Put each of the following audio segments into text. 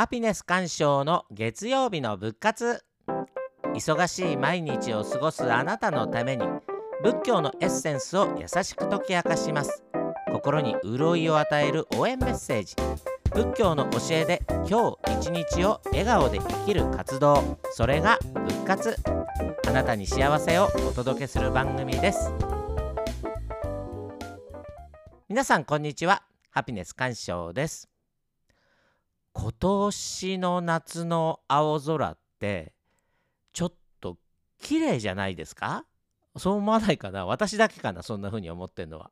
ハピネス鑑賞の月曜日の仏活。忙しい毎日を過ごすあなたのために仏教のエッセンスを優しく解き明かします。心に潤いを与える応援メッセージ。仏教の教えで今日一日を笑顔で生きる活動。それが仏活。あなたに幸せをお届けする番組です。皆さんこんにちは。ハピネス鑑賞です。今年の夏の青空ってちょっと綺麗じゃないですか？そう思わないかな？私だけかなそんな風に思ってんのは。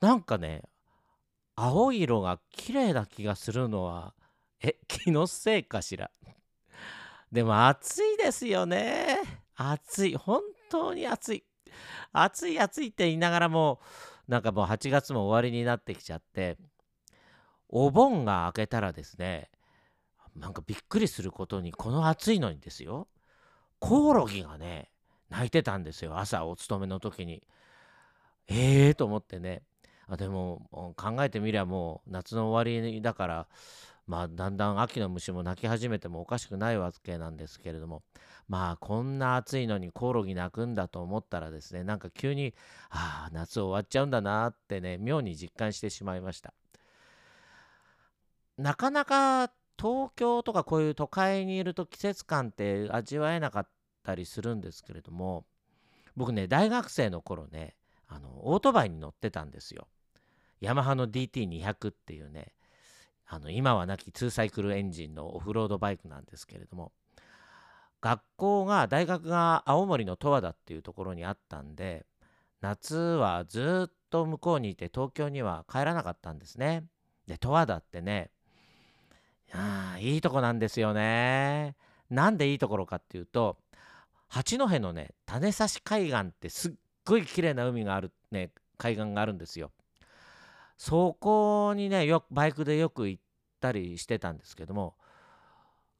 なんかね青い色が綺麗な気がするのはえ気のせいかしら？でも暑いですよね。暑い。本当に暑い。暑い暑いって言いながらもなんかもう8月も終わりになってきちゃってお盆が明けたらですねなんかびっくりすることにこの暑いのにですよ。コオロギがね泣いてたんですよ。朝お勤めの時に。ええー、と思ってね。あでも考えてみりゃもう夏の終わりだからまあだんだん秋の虫も鳴き始めてもおかしくないわけなんですけれども。まあこんな暑いのにコオロギ鳴くんだと思ったらですねなんか急にああ夏終わっちゃうんだなってね妙に実感してしまいました。なかなか東京とかこういう都会にいると季節感って味わえなかったりするんですけれども僕ね大学生の頃ねあのオートバイに乗ってたんですよ。ヤマハの DT200 っていうねあの今はなき2サイクルエンジンのオフロードバイクなんですけれども学校が大学が青森の十和田っていうところにあったんで夏はずっと向こうにいて東京には帰らなかったんですね。で十和田ってねあいいとこなんですよね。なんでいいところかっていうと八戸のね種差海岸ってすっごい綺麗な海があるね海岸があるんですよ。そこにねよバイクでよく行ったりしてたんですけども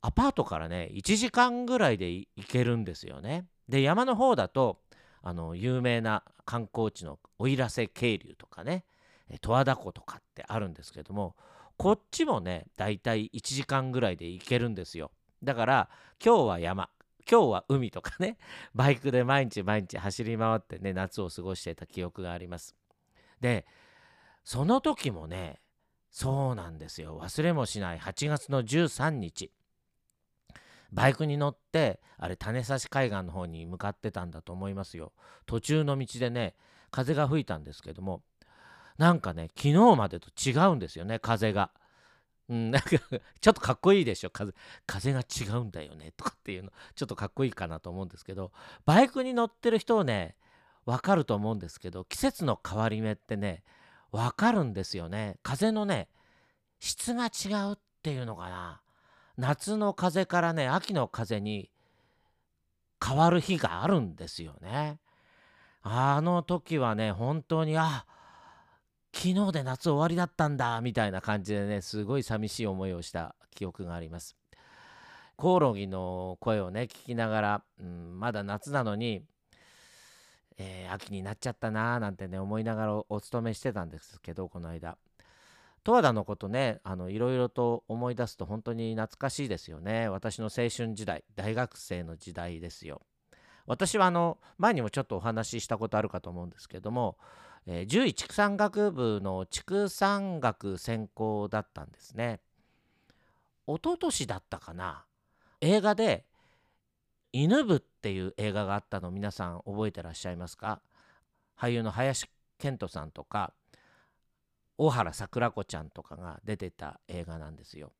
アパートからね1時間ぐらいで行けるんですよね。で山の方だとあの有名な観光地の奥入瀬渓流とかね十和田湖とかってあるんですけどもこっちもねだいたい1時間ぐらいで行けるんですよ。だから今日は山。今日は海とかね。バイクで毎日毎日走り回ってね夏を過ごしてた記憶があります。でその時もねそうなんですよ。忘れもしない。8月の13日。バイクに乗ってあれ種差海岸の方に向かってたんだと思いますよ。途中の道でね風が吹いたんですけどもなんかね昨日までと違うんですよね風が。うん、なんかちょっとかっこいいでしょ風風が違うんだよねとかっていうの。ちょっとかっこいいかなと思うんですけどバイクに乗ってる人をね分かると思うんですけど季節の変わり目ってね分かるんですよね。風のね質が違うっていうのかな。夏の風からね秋の風に変わる日があるんですよね。あの時はね本当にあ昨日で夏終わりだったんだみたいな感じでねすごい寂しい思いをした記憶があります。コオロギの声をね聞きながら、うん、まだ夏なのに、えー、秋になっちゃったなーなんてね思いながらお勤めしてたんですけどこの間。十和田のことねあのいろいろと思い出すと本当に懐かしいですよね。私の青春時代大学生の時代ですよ。私はあの前にもちょっとお話ししたことあるかと思うんですけどもえー、獣医畜産学部の畜産学専攻だったんですね。一昨年だったかな映画で「犬部」っていう映画があったの皆さん覚えてらっしゃいますか？俳優の林遣都さんとか大原桜子ちゃんとかが出てた映画なんですよ。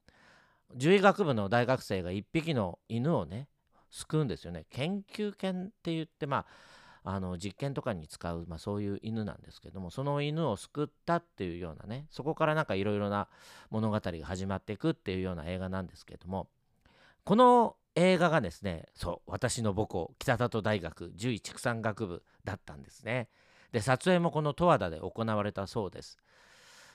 獣医学部の大学生が1匹の犬をね救うんですよね。研究犬って言ってまああの実験とかに使う、まあ、そういう犬なんですけどもその犬を救ったっていうようなねそこからなんかいろいろな物語が始まっていくっていうような映画なんですけどもこの映画がですねそう私の母校北里大学獣医畜産学部だったんですね。で撮影もこの十和田で行われたそうです。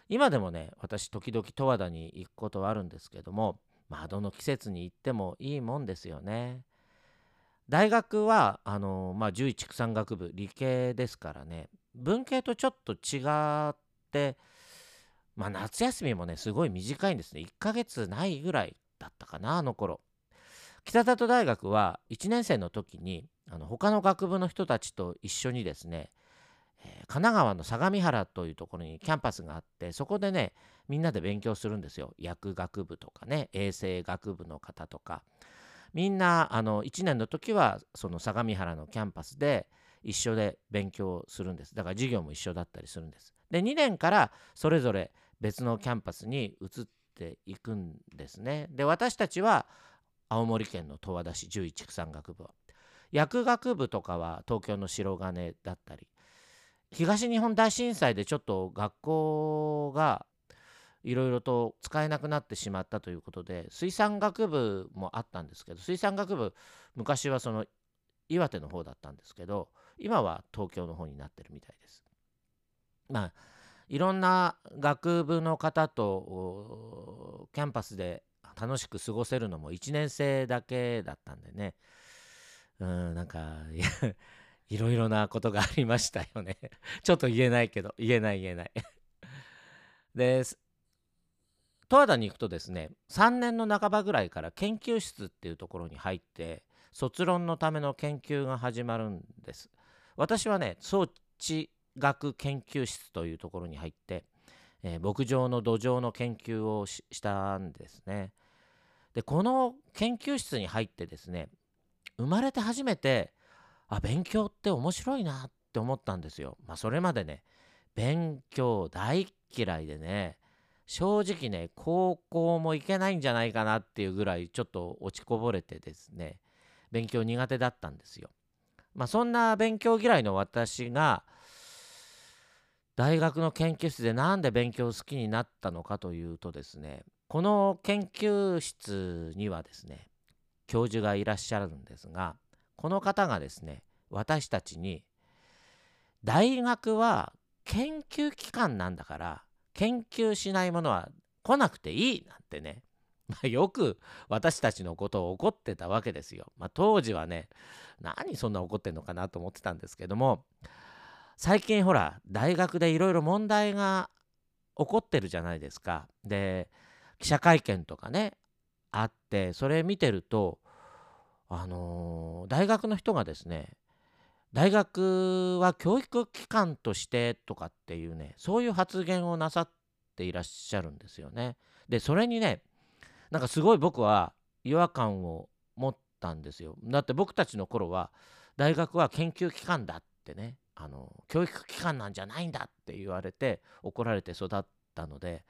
今でもね私時々十和田に行くことはあるんですけどもまあどの季節に行ってもいいもんですよね。大学はあの、まあ、獣医畜産学部理系ですからね。文系とちょっと違って、まあ、夏休みもねすごい短いんですね。1ヶ月ないぐらいだったかなあの頃。北里大学は1年生の時にあの他の学部の人たちと一緒にですね、え、神奈川の相模原というところにキャンパスがあってそこでねみんなで勉強するんですよ。薬学部とかね衛生学部の方とか。みんなあの1年の時はその相模原のキャンパスで一緒で勉強するんです。だから授業も一緒だったりするんです。で2年からそれぞれ別のキャンパスに移っていくんですね。で私たちは青森県の十和田市獣医畜産学部は薬学部とかは東京の白金だったり。東日本大震災でちょっと学校がいろいろと使えなくなってしまったということで水産学部もあったんですけど水産学部昔はその岩手の方だったんですけど今は東京の方になってるみたいです。まあいろんな学部の方とキャンパスで楽しく過ごせるのも1年生だけだったんでね。うんなんかいろいろなことがありましたよね。ちょっと言えないけど言えない言えない。で十和田に行くとですね3年の半ばぐらいから研究室っていうところに入って卒論のための研究が始まるんです私はね装置学研究室というところに入って、えー、牧場の土壌の研究をしたんですねでこの研究室に入ってですね生まれて初めてあ勉強って面白いなって思ったんですよ。まあそれまでね勉強大嫌いでね正直ね高校も行けないんじゃないかなっていうぐらいちょっと落ちこぼれてですね勉強苦手だったんですよ。まあそんな勉強嫌いの私が大学の研究室で何で勉強好きになったのかというとですねこの研究室にはですね教授がいらっしゃるんですがこの方がですね私たちに大学は研究機関なんだから研究しないものは来なくていいなんてね、まあ、よく私たちのことを怒ってたわけですよ。まあ、当時はね何そんな怒ってんのかなと思ってたんですけども最近ほら大学でいろいろ問題が起こってるじゃないですか。で記者会見とかねあってそれ見てるとあのー、大学の人がですね大学は教育機関としてとかっていうねそういう発言をなさっていらっしゃるんですよね。でそれにねなんかすごい僕は違和感を持ったんですよ。だって僕たちの頃は大学は研究機関だってねあの教育機関なんじゃないんだって言われて怒られて育ったので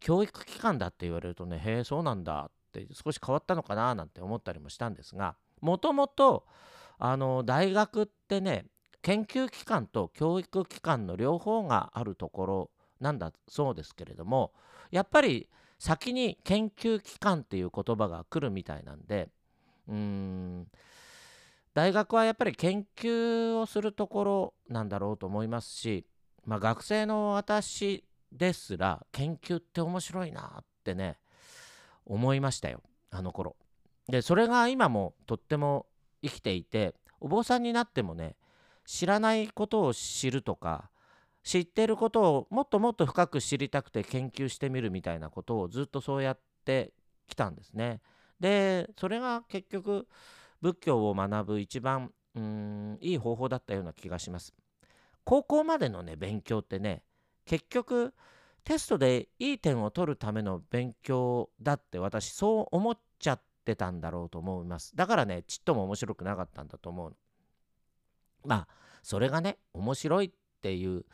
教育機関だって言われるとねへえそうなんだって少し変わったのかななんて思ったりもしたんですがもともとあの大学ってね研究機関と教育機関の両方があるところなんだそうですけれどもやっぱり先に研究機関っていう言葉が来るみたいなんでうん大学はやっぱり研究をするところなんだろうと思いますし、まあ、学生の私ですら研究って面白いなってね思いましたよあの頃。でそれが今もとっても生きていてお坊さんになってもね知らないことを知るとか知ってることをもっともっと深く知りたくて研究してみるみたいなことをずっとそうやってきたんですね。でそれが結局仏教を学ぶ一番うんいい方法だったような気がします。高校までのね勉強ってね結局テストでいい点を取るための勉強だって私そう思っちゃっってたんだろうと思います。だからねちっとも面白くなかったんだと思うまあそれがね面白いっていう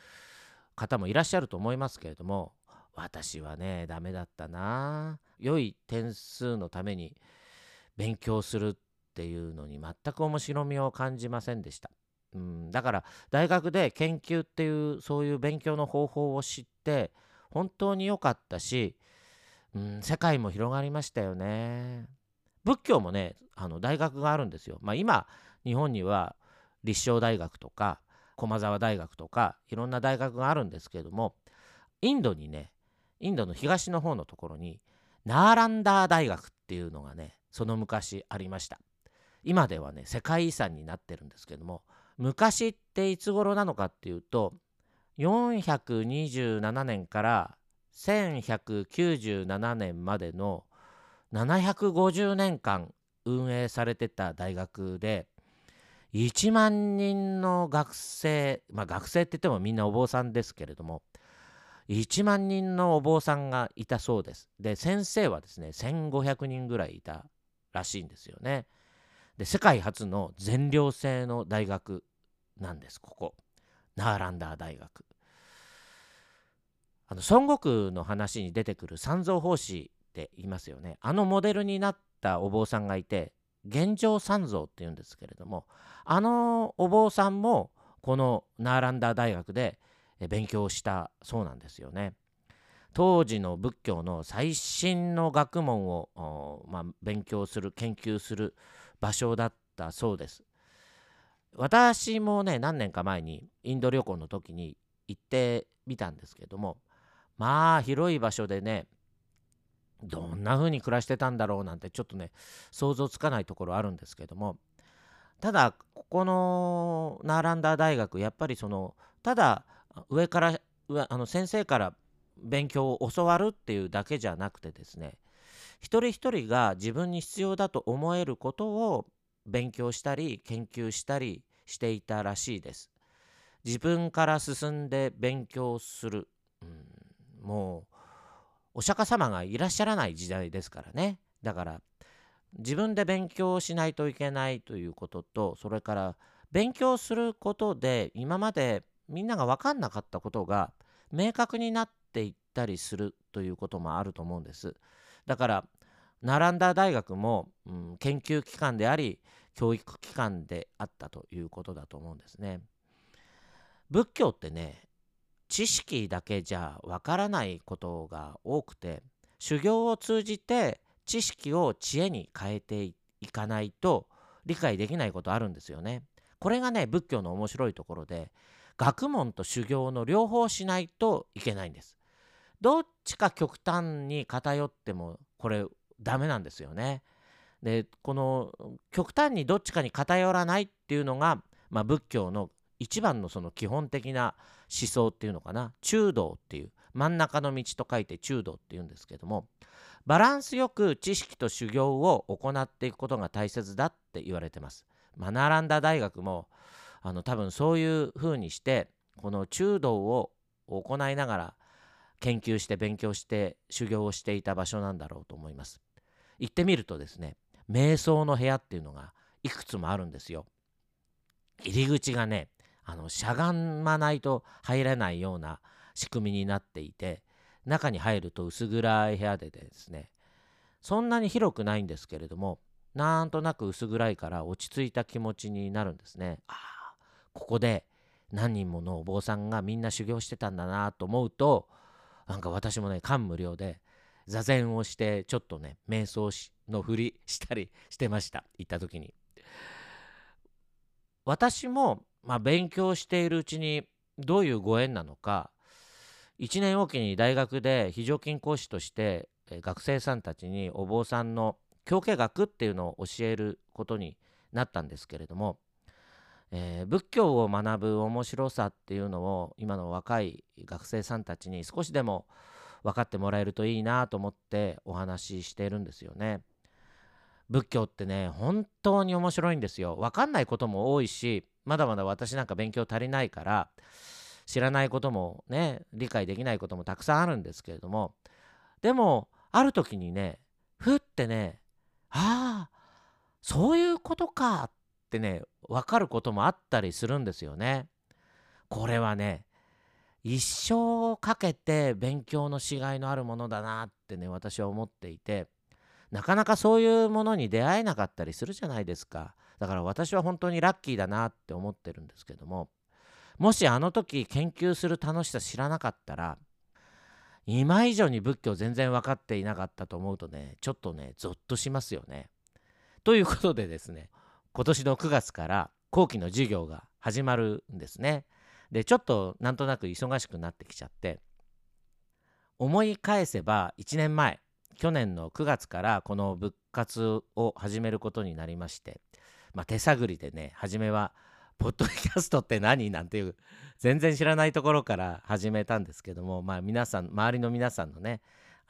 方もいらっしゃると思いますけれども私はねダメだったな。良い点数のために勉強するっていうのに全く面白みを感じませんでした。うん、だから大学で研究っていうそういう勉強の方法を知って本当に良かったし、うん、世界も広がりましたよね。仏教もねあの大学があるんですよ。まあ、今日本には立正大学とか駒沢大学とかいろんな大学があるんですけどもインドにねインドの東の方のところにナーランダー大学っていうのがねその昔ありました今ではね世界遺産になってるんですけども昔っていつ頃なのかっていうと427年から1197年までの750年間運営されてた大学で1万人の学生まあ学生って言ってもみんなお坊さんですけれども1万人のお坊さんがいたそうです。で先生はですね1500人ぐらいいたらしいんですよね。で世界初の全寮制の大学なんですここ。ナーランダー大学。あの孫悟空の話に出てくる三蔵法師って言いますよねあのモデルになったお坊さんがいて現状三蔵っていうんですけれどもあのお坊さんもこのナーランダー大学で勉強したそうなんですよね。当時の仏教の最新の学問を、まあ、勉強する研究する場所だったそうです。私もね何年か前にインド旅行の時に行ってみたんですけどもまあ広い場所でねどんな風に暮らしてたんだろうなんてちょっとね想像つかないところあるんですけどもただここのナーランダー大学やっぱりそのただ上から上あの先生から勉強を教わるっていうだけじゃなくてですね一人一人が自分に必要だと思えることを勉強したり研究したりしていたらしいです。自分から進んで勉強する、うん、もうお釈迦様がいらっしゃらない時代ですからね。だから自分で勉強しないといけないということとそれから勉強することで今までみんなが分かんなかったことが明確になっていったりするということもあると思うんです。だからナランダ大学も、うん、研究機関であり教育機関であったということだと思うんですね。仏教ってね知識だけじゃわからないことが多くて修行を通じて知識を知恵に変えていかないと理解できないことあるんですよね。これがね仏教の面白いところで学問と修行の両方しないといけないんです。どっちか極端に偏ってもこれダメなんですよね。でこの極端にどっちかに偏らないっていうのが、まあ、仏教の一番のその基本的な思想っていうのかな？中道っていう真ん中の道と書いて中道っていうんですけどもバランスよく知識と修行を行っていくことが大切だって言われてます。マナランダ大学もあの多分そういうふうにしてこの中道を行いながら研究して勉強して修行をしていた場所なんだろうと思います。行ってみるとですね瞑想の部屋っていうのがいくつもあるんですよ。入り口がねあのしゃがまないと入れないような仕組みになっていて中に入ると薄暗い部屋でですねそんなに広くないんですけれどもなんとなく薄暗いから落ち着いた気持ちになるんですね。ああここで何人ものお坊さんがみんな修行してたんだなと思うとなんか私もね感無量で座禅をしてちょっとね瞑想しのふりしたりしてました行った時に。私もまあ、勉強しているうちにどういうご縁なのか1年おきに大学で非常勤講師として学生さんたちにお坊さんの教家学っていうのを教えることになったんですけれども、えー、仏教を学ぶ面白さっていうのを今の若い学生さんたちに少しでも分かってもらえるといいなと思ってお話ししているんですよね。仏教ってね本当に面白いんですよ。分かんないことも多いしまだまだ私なんか勉強足りないから知らないこともね理解できないこともたくさんあるんですけれどもでもある時にねふってねああそういうことかってね分かることもあったりするんですよね。これはね一生かけて勉強のしがいのあるものだなってね私は思っていてなかなかそういうものに出会えなかったりするじゃないですか。だから私は本当にラッキーだなって思ってるんですけどももしあの時研究する楽しさ知らなかったら今以上に仏教全然分かっていなかったと思うとねちょっとねゾッとしますよね。ということでですね今年の9月から後期の授業が始まるんですね。でちょっとなんとなく忙しくなってきちゃって思い返せば1年前去年の9月からこの仏活を始めることになりましてまあ、手探りでね初めはポッドキャストって何？なんていう全然知らないところから始めたんですけども、まあ、皆さん周りの皆さんのね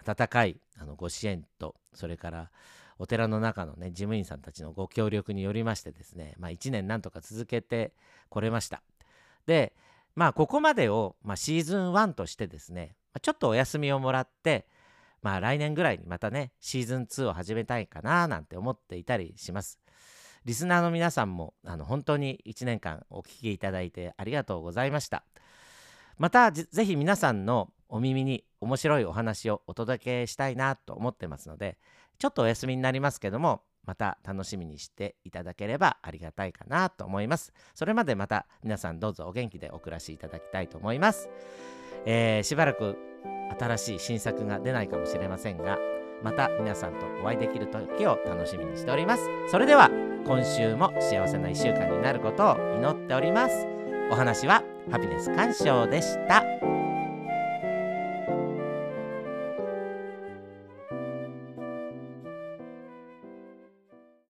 温かいあのご支援とそれからお寺の中のね事務員さんたちのご協力によりましてですね、まあ、1年なんとか続けてこれました。でまあここまでを、まあ、シーズン1としてですねちょっとお休みをもらってまあ来年ぐらいにまたねシーズン2を始めたいかななんて思っていたりします。リスナーの皆さんもあの本当に1年間お聞きいただいてありがとうございました。またぜひ皆さんのお耳に面白いお話をお届けしたいなと思ってますのでちょっとお休みになりますけどもまた楽しみにしていただければありがたいかなと思います。それまでまた皆さんどうぞお元気でお暮らしいただきたいと思います、えー、しばらく新しい新作が出ないかもしれませんがまた皆さんとお会いできる時を楽しみにしております。それでは今週も幸せな1週間になることを祈っております。お話はハピネス鑑賞でした。